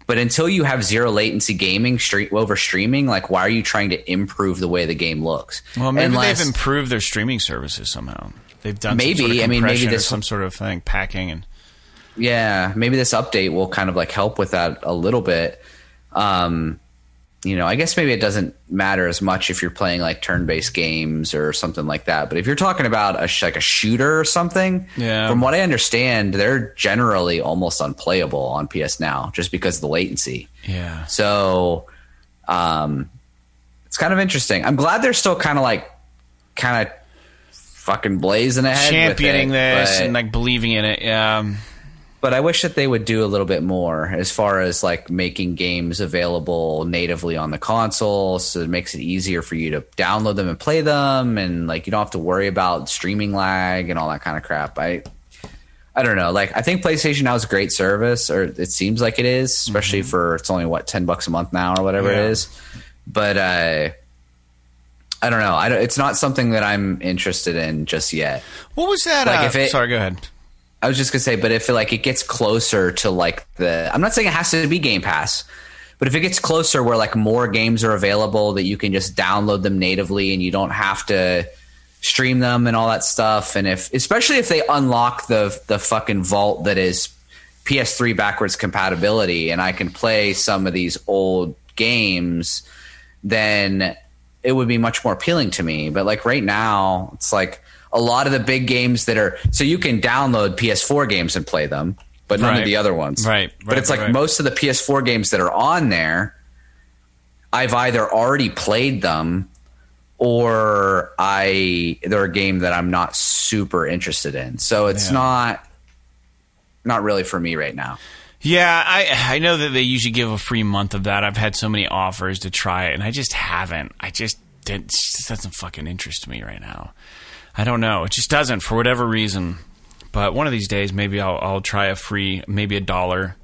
But until you have zero latency gaming stream over streaming, like, why are you trying to improve the way the game looks? Well, maybe Unless- they've improved their streaming services somehow. They've done Maybe. Some sort of I mean, maybe this- some sort of thing, packing and yeah maybe this update will kind of like help with that a little bit um you know i guess maybe it doesn't matter as much if you're playing like turn-based games or something like that but if you're talking about a sh- like a shooter or something Yeah. from what i understand they're generally almost unplayable on ps now just because of the latency yeah. so um it's kind of interesting i'm glad they're still kind of like kind of fucking blazing ahead championing it, this and like believing in it. Yeah, but I wish that they would do a little bit more as far as like making games available natively on the console, so it makes it easier for you to download them and play them, and like you don't have to worry about streaming lag and all that kind of crap. I, I don't know. Like I think PlayStation now is a great service, or it seems like it is, especially for it's only what ten bucks a month now or whatever Yeah. it is. But uh, I don't know. I don't, it's not something that I'm interested in just yet. what was that? Like, uh, if it- sorry, go ahead. I was just gonna say, but if like it gets closer to like the, I'm not saying it has to be Game Pass, but if it gets closer where like more games are available that you can just download them natively and you don't have to stream them and all that stuff, and if especially if they unlock the the fucking vault that is PS3 backwards compatibility, and I can play some of these old games, then it would be much more appealing to me. But like right now, it's like a lot of the big games that are so you can download PS4 games and play them, but none Right. of the other ones. Right, But it's like right. most of the PS4 games that are on there, I've either already played them or I they're a game that I'm not super interested in. So it's Yeah. not not really for me right now. Yeah, I I know that they usually give a free month of that. I've had so many offers to try it, and I just haven't. I just didn't. It just doesn't fucking interest me right now. I don't know. It just doesn't for whatever reason. But one of these days, maybe I'll I'll try a free, maybe a dollar.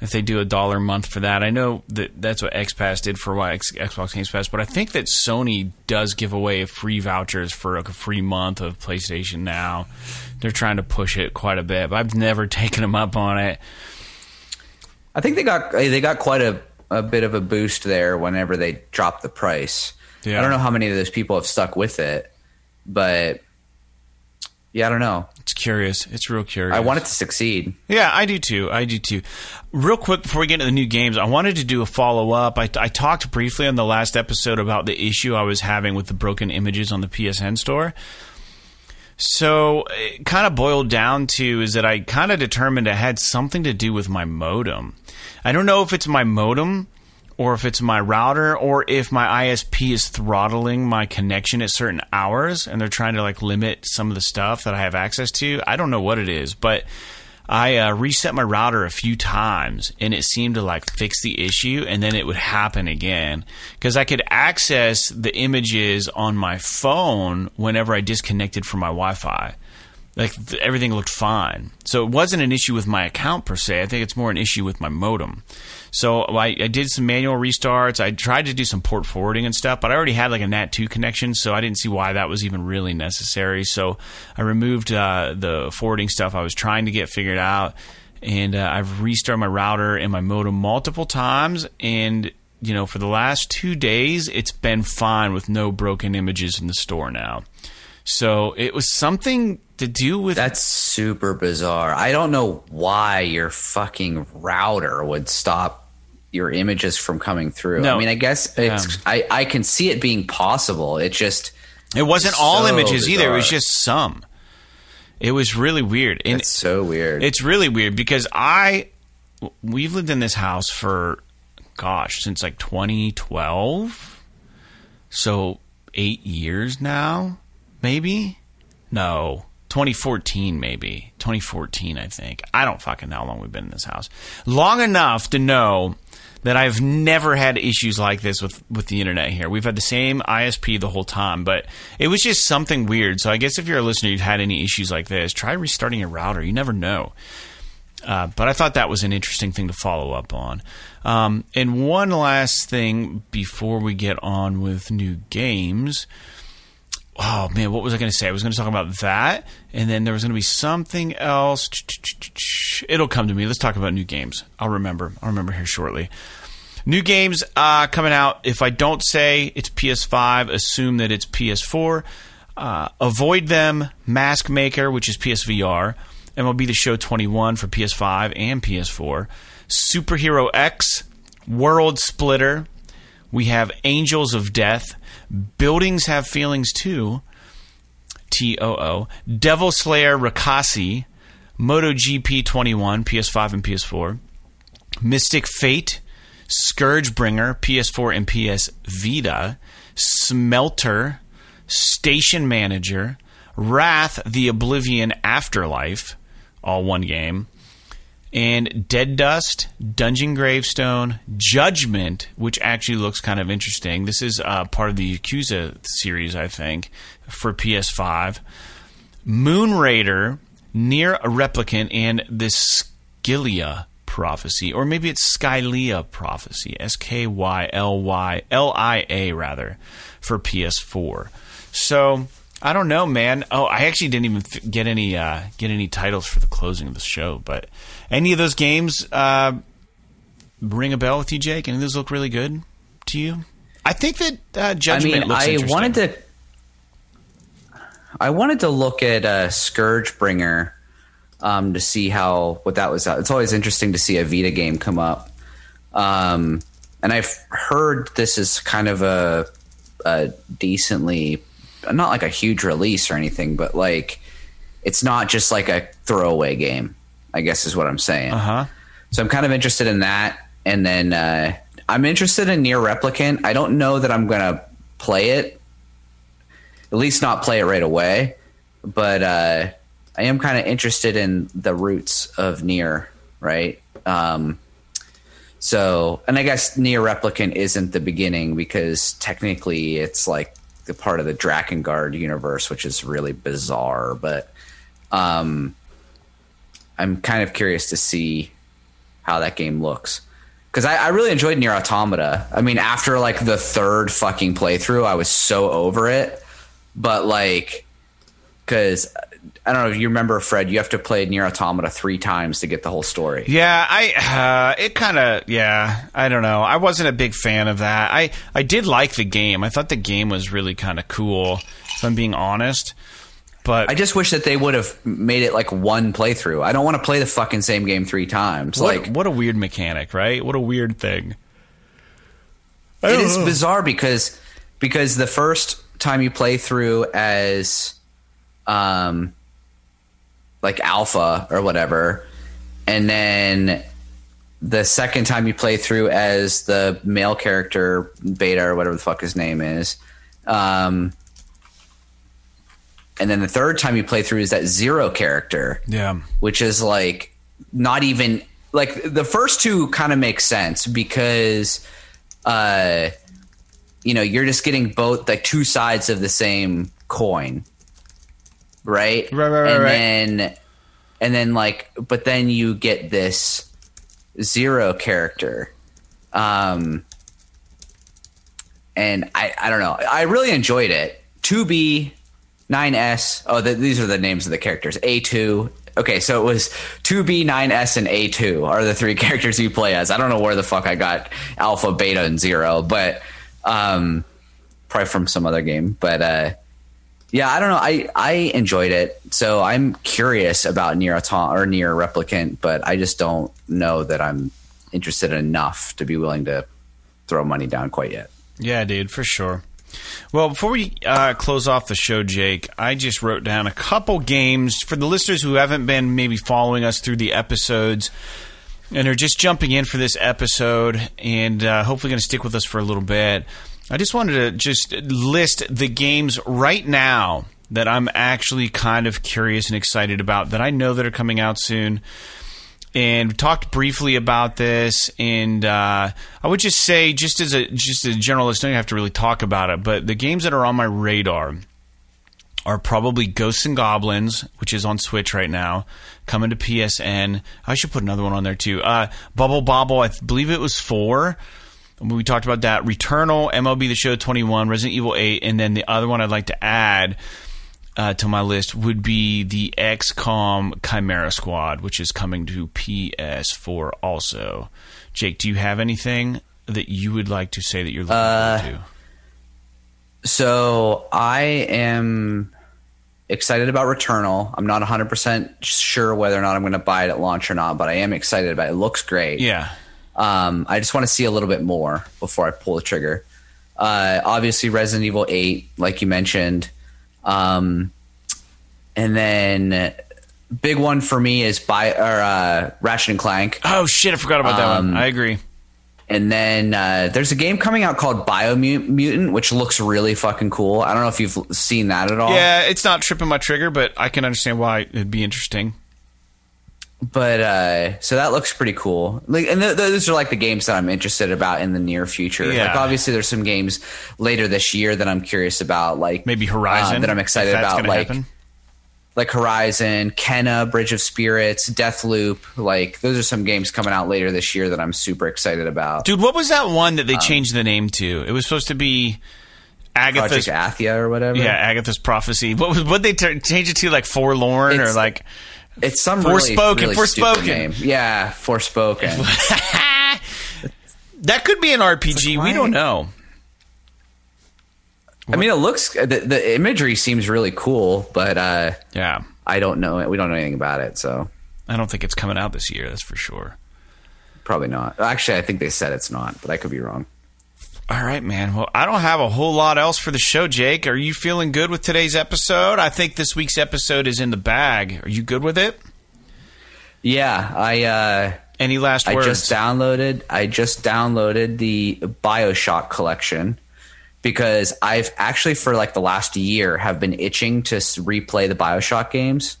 If they do a dollar a month for that, I know that that's what X Pass did for why X, Xbox Games Pass. But I think that Sony does give away free vouchers for like a free month of PlayStation Now. They're trying to push it quite a bit, but I've never (laughs) taken them up on it. I think they got they got quite a, a bit of a boost there whenever they dropped the price. Yeah. I don't know how many of those people have stuck with it, but yeah, I don't know. It's curious. It's real curious. I want it to succeed. Yeah, I do too. I do too. Real quick before we get into the new games, I wanted to do a follow up. I, I talked briefly on the last episode about the issue I was having with the broken images on the PSN store. So it kind of boiled down to is that I kind of determined it had something to do with my modem. I don't know if it's my modem or if it's my router or if my ISP is throttling my connection at certain hours and they're trying to like limit some of the stuff that I have access to. I don't know what it is, but I uh, reset my router a few times and it seemed to like fix the issue and then it would happen again because I could access the images on my phone whenever I disconnected from my Wi Fi. Like th- everything looked fine. So it wasn't an issue with my account per se. I think it's more an issue with my modem. So I, I did some manual restarts. I tried to do some port forwarding and stuff, but I already had like a NAT2 connection, so I didn't see why that was even really necessary. So I removed uh, the forwarding stuff I was trying to get figured out, and uh, I've restarted my router and my modem multiple times, and you know, for the last two days, it's been fine with no broken images in the store now. So it was something to do with That's super bizarre. I don't know why your fucking router would stop your images from coming through. No. I mean, I guess it's I I can see it being possible. It just It wasn't all So images either. It was just some. It was really weird. And it's so weird. it's really weird because I we've lived in this house for gosh, since like 2012. So 8 years now, maybe? No. 2014 maybe. 2014 I think. I don't fucking know how long we've been in this house. Long enough to know that I've never had issues like this with with the internet here. We've had the same ISP the whole time, but it was just something weird. So I guess if you're a listener, you've had any issues like this, try restarting your router. You never know. Uh, but I thought that was an interesting thing to follow up on. Um, and one last thing before we get on with new games. Oh man, what was I going to say? I was going to talk about that, and then there was going to be something else. It'll come to me. Let's talk about new games. I'll remember. I'll remember here shortly. New games uh, coming out. If I don't say it's PS5, assume that it's PS4. Uh, avoid them. Mask Maker, which is PSVR. MLB The Show 21 for PS5 and PS4. Superhero X. World Splitter. We have Angels of Death. Buildings Have Feelings Too. T O O. Devil Slayer Raksasi. MotoGP 21, PS5 and PS4. Mystic Fate. Scourgebringer, PS4 and PS Vita. Smelter. Station Manager. Wrath, The Oblivion Afterlife. All one game and Dead Dust, Dungeon Gravestone, Judgment, which actually looks kind of interesting. This is uh, part of the Yakuza series, I think, for PS5. Moon Raider, NieR a Replicant, and the Skylia Prophecy, or maybe it's Skylia Prophecy, S K Y L Y L I A rather, for PS4. So I don't know, man. Oh, I actually didn't even f- get any uh, get any titles for the closing of the show. But any of those games uh, ring a bell with you, Jake? Any of those look really good to you? I think that uh, I Judgment mean, looks I interesting. wanted to I wanted to look at uh, Scourgebringer um, to see how what that was. It's always interesting to see a Vita game come up. Um, and I've heard this is kind of a, a decently not like a huge release or anything, but like it's not just like a throwaway game. I guess is what I'm saying. Uh huh. So I'm kind of interested in that, and then uh, I'm interested in NieR Replicant. I don't know that I'm gonna play it, at least not play it right away, but uh, I am kind of interested in the roots of NieR, right? Um, so, and I guess NieR Replicant isn't the beginning because technically it's like the part of the Drakengard universe, which is really bizarre. But um, I'm kind of curious to see how that game looks because I, I really enjoyed NieR Automata. I mean, after like the third fucking playthrough, I was so over it. But like, because I don't know if you remember, Fred, you have to play NieR Automata three times to get the whole story. Yeah, I uh, it kind of yeah. I don't know. I wasn't a big fan of that. I I did like the game. I thought the game was really kind of cool. If I'm being honest, But I just wish that they would have made it like one playthrough. I don't want to play the fucking same game three times. what, like what a weird mechanic, right? What a weird thing. it is bizarre because because the first time you play through as um like alpha or whatever and then the second time you play through as the male character beta or whatever the fuck his name is um and then the third time you play through is that zero character Yeah. which is like not even like the first two kind of make sense because uh you know you're just getting both like two sides of the same coin right Right, right, right, and right. then and then like but then you get this zero character um and i i don't know i really enjoyed it 2b 9S. Oh, the, these are the names of the characters. A2. Okay, so it was 2B, 9S, and A2 are the three (laughs) characters you play as. I don't know where the fuck I got Alpha, Beta, and Zero, but um, probably from some other game. But uh, yeah, I don't know. I, I enjoyed it, so I'm curious about NieR Autom- or NieR Replicant, but I just don't know that I'm interested enough to be willing to throw money down quite yet. Yeah, dude, for sure. Well, before we uh, close off the show, Jake, I just wrote down a couple games for the listeners who haven't been maybe following us through the episodes and are just jumping in for this episode and uh, hopefully going to stick with us for a little bit. I just wanted to just list the games right now that I'm actually kind of curious and excited about that I know that are coming out soon and we talked briefly about this. And uh, I would just say, just as a just as a generalist, don't have to really talk about it. But the games that are on my radar are probably Ghosts and Goblins, which is on Switch right now, coming to PSN. I should put another one on there too. Uh, Bubble Bobble, I believe it was four. We talked about that. Returnal, MLB The Show 21, Resident Evil 8, and then the other one I'd like to add uh, to my list would be the XCOM Chimera Squad, which is coming to PS4 also. Jake, do you have anything that you would like to say that you're looking forward to? So I am excited about Returnal. I'm not 100% sure whether or not I'm going to buy it at launch or not, but I am excited about it. It looks great. Yeah. Um, I just want to see a little bit more before I pull the trigger. Uh, obviously, Resident Evil 8, like you mentioned. Um, and then big one for me is by or uh, Ratchet and Clank. Oh shit, I forgot about that one. I agree. And then uh, there's a game coming out called Biomutant, which looks really fucking cool. I don't know if you've seen that at all. Yeah, it's not tripping my trigger, but I can understand why it'd be interesting. But uh, so that looks pretty cool. Like, and th- those are like the games that I'm interested about in the near future. Yeah. Like, obviously, there's some games later this year that I'm curious about, like Maybe Horizon uh, that I'm excited about, like happen. like Horizon, Kena, Bridge of Spirits, Deathloop. Like those are some games coming out later this year that I'm super excited about. Dude, what was that one that they Um, changed the name to? It was supposed to be Agatha's Project Athia or whatever. Yeah, Agatha's prophecy. What was what they t- change it to? Like forlorn or like it's some Forspoken, really, really stupid Forspoken. name. Yeah, Forspoken. (laughs) that could be an RPG. why- we don't know. I mean, it looks the, the imagery seems really cool, but uh, Yeah, I don't know. We don't know anything about it, so I don't think it's coming out this year. That's for sure. probably not. Actually, I think they said it's not, but I could be wrong. All right, man. Well, I don't have a whole lot else for the show, Jake. Are you feeling good with today's episode? I think this week's episode is in the bag. Are you good with it? Yeah, I uh, Any last words? I just downloaded. I just downloaded the Bioshock collection because I've actually for like the last year have been itching to replay the Bioshock games,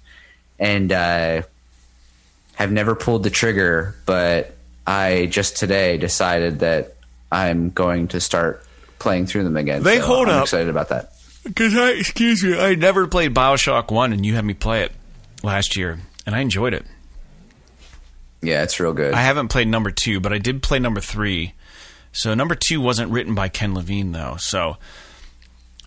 and uh, have never pulled the trigger. But I just today decided that I'm going to start playing through them again. They so hold I'm up. Excited about that. Because I, excuse me, I never played Bioshock One, and you had me play it last year, and I enjoyed it. Yeah, it's real good. I haven't played number two, but I did play number three. So number two wasn't written by Ken Levine, though. So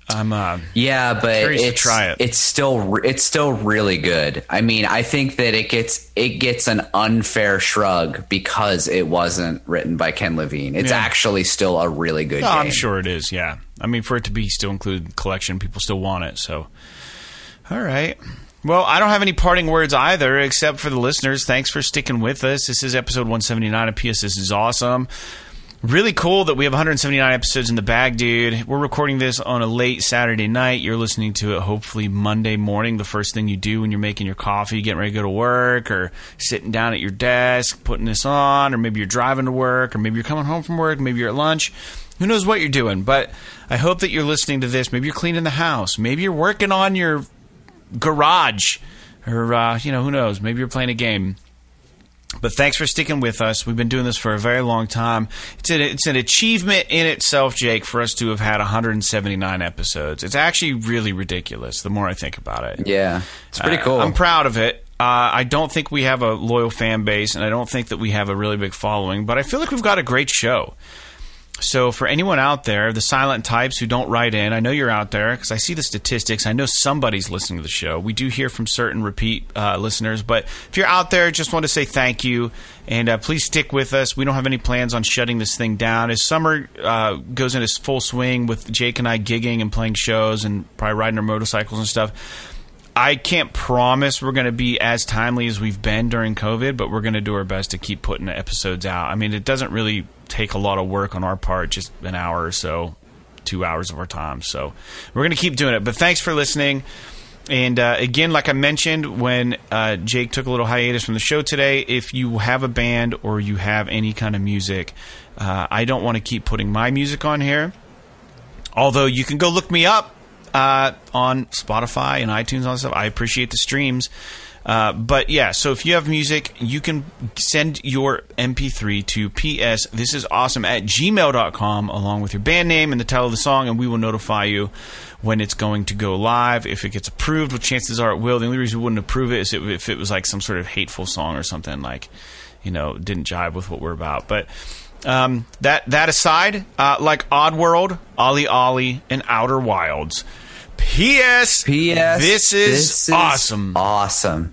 I'm uh, Yeah, but it's try it. it's still re- it's still really good. I mean, I think that it gets it gets an unfair shrug because it wasn't written by Ken Levine. It's Yeah. actually still a really good Oh, game. I'm sure it is. Yeah, I mean, for it to be still included in the collection, people still want it. So, All right. Well, I don't have any parting words either, except for the listeners. Thanks for sticking with us. This is episode 179 of PS. This is awesome. Really cool that we have 179 episodes in the bag, dude. We're recording this on a late Saturday night. You're listening to it hopefully Monday morning, the first thing you do when you're making your coffee, getting ready to go to work, or sitting down at your desk, putting this on, or maybe you're driving to work, or maybe you're coming home from work, maybe you're at lunch. Who knows what you're doing? But I hope that you're listening to this. Maybe you're cleaning the house. Maybe you're working on your garage, or, uh, you know, who knows? Maybe you're playing a game. But thanks for sticking with us. We've been doing this for a very long time. It's an, it's an achievement in itself, Jake, for us to have had 179 episodes. It's actually really ridiculous the more I think about it. Yeah, it's pretty Uh, cool. I'm proud of it. Uh, I don't think we have a loyal fan base, and I don't think that we have a really big following, but I feel like we've got a great show. So, for anyone out there, the silent types who don't write in, I know you're out there because I see the statistics. I know somebody's listening to the show. We do hear from certain repeat uh, listeners, but if you're out there, just want to say thank you and uh, please stick with us. We don't have any plans on shutting this thing down. As summer uh, goes into full swing with Jake and I gigging and playing shows and probably riding our motorcycles and stuff, I can't promise we're going to be as timely as we've been during COVID, but we're going to do our best to keep putting the episodes out. I mean, it doesn't really take a lot of work on our part, just an hour or so, two hours of our time. So we're going to keep doing it. But thanks for listening. And uh, again, like I mentioned when uh, Jake took a little hiatus from the show today, if you have a band or you have any kind of music, uh, I don't want to keep putting my music on here. Although you can go look me up uh, on Spotify and iTunes and all stuff. I appreciate the streams. Uh, but yeah, so if you have music, you can send your MP3 to PS this is awesome at gmail.com along with your band name and the title of the song, and we will notify you when it's going to go live. If it gets approved, which chances are it will. The only reason we wouldn't approve it is if it was like some sort of hateful song or something like, you know, didn't jive with what we're about. But um, that that aside, uh, like Oddworld, Ollie Ollie, and Outer Wilds. P.S. P.S. This is awesome. Awesome.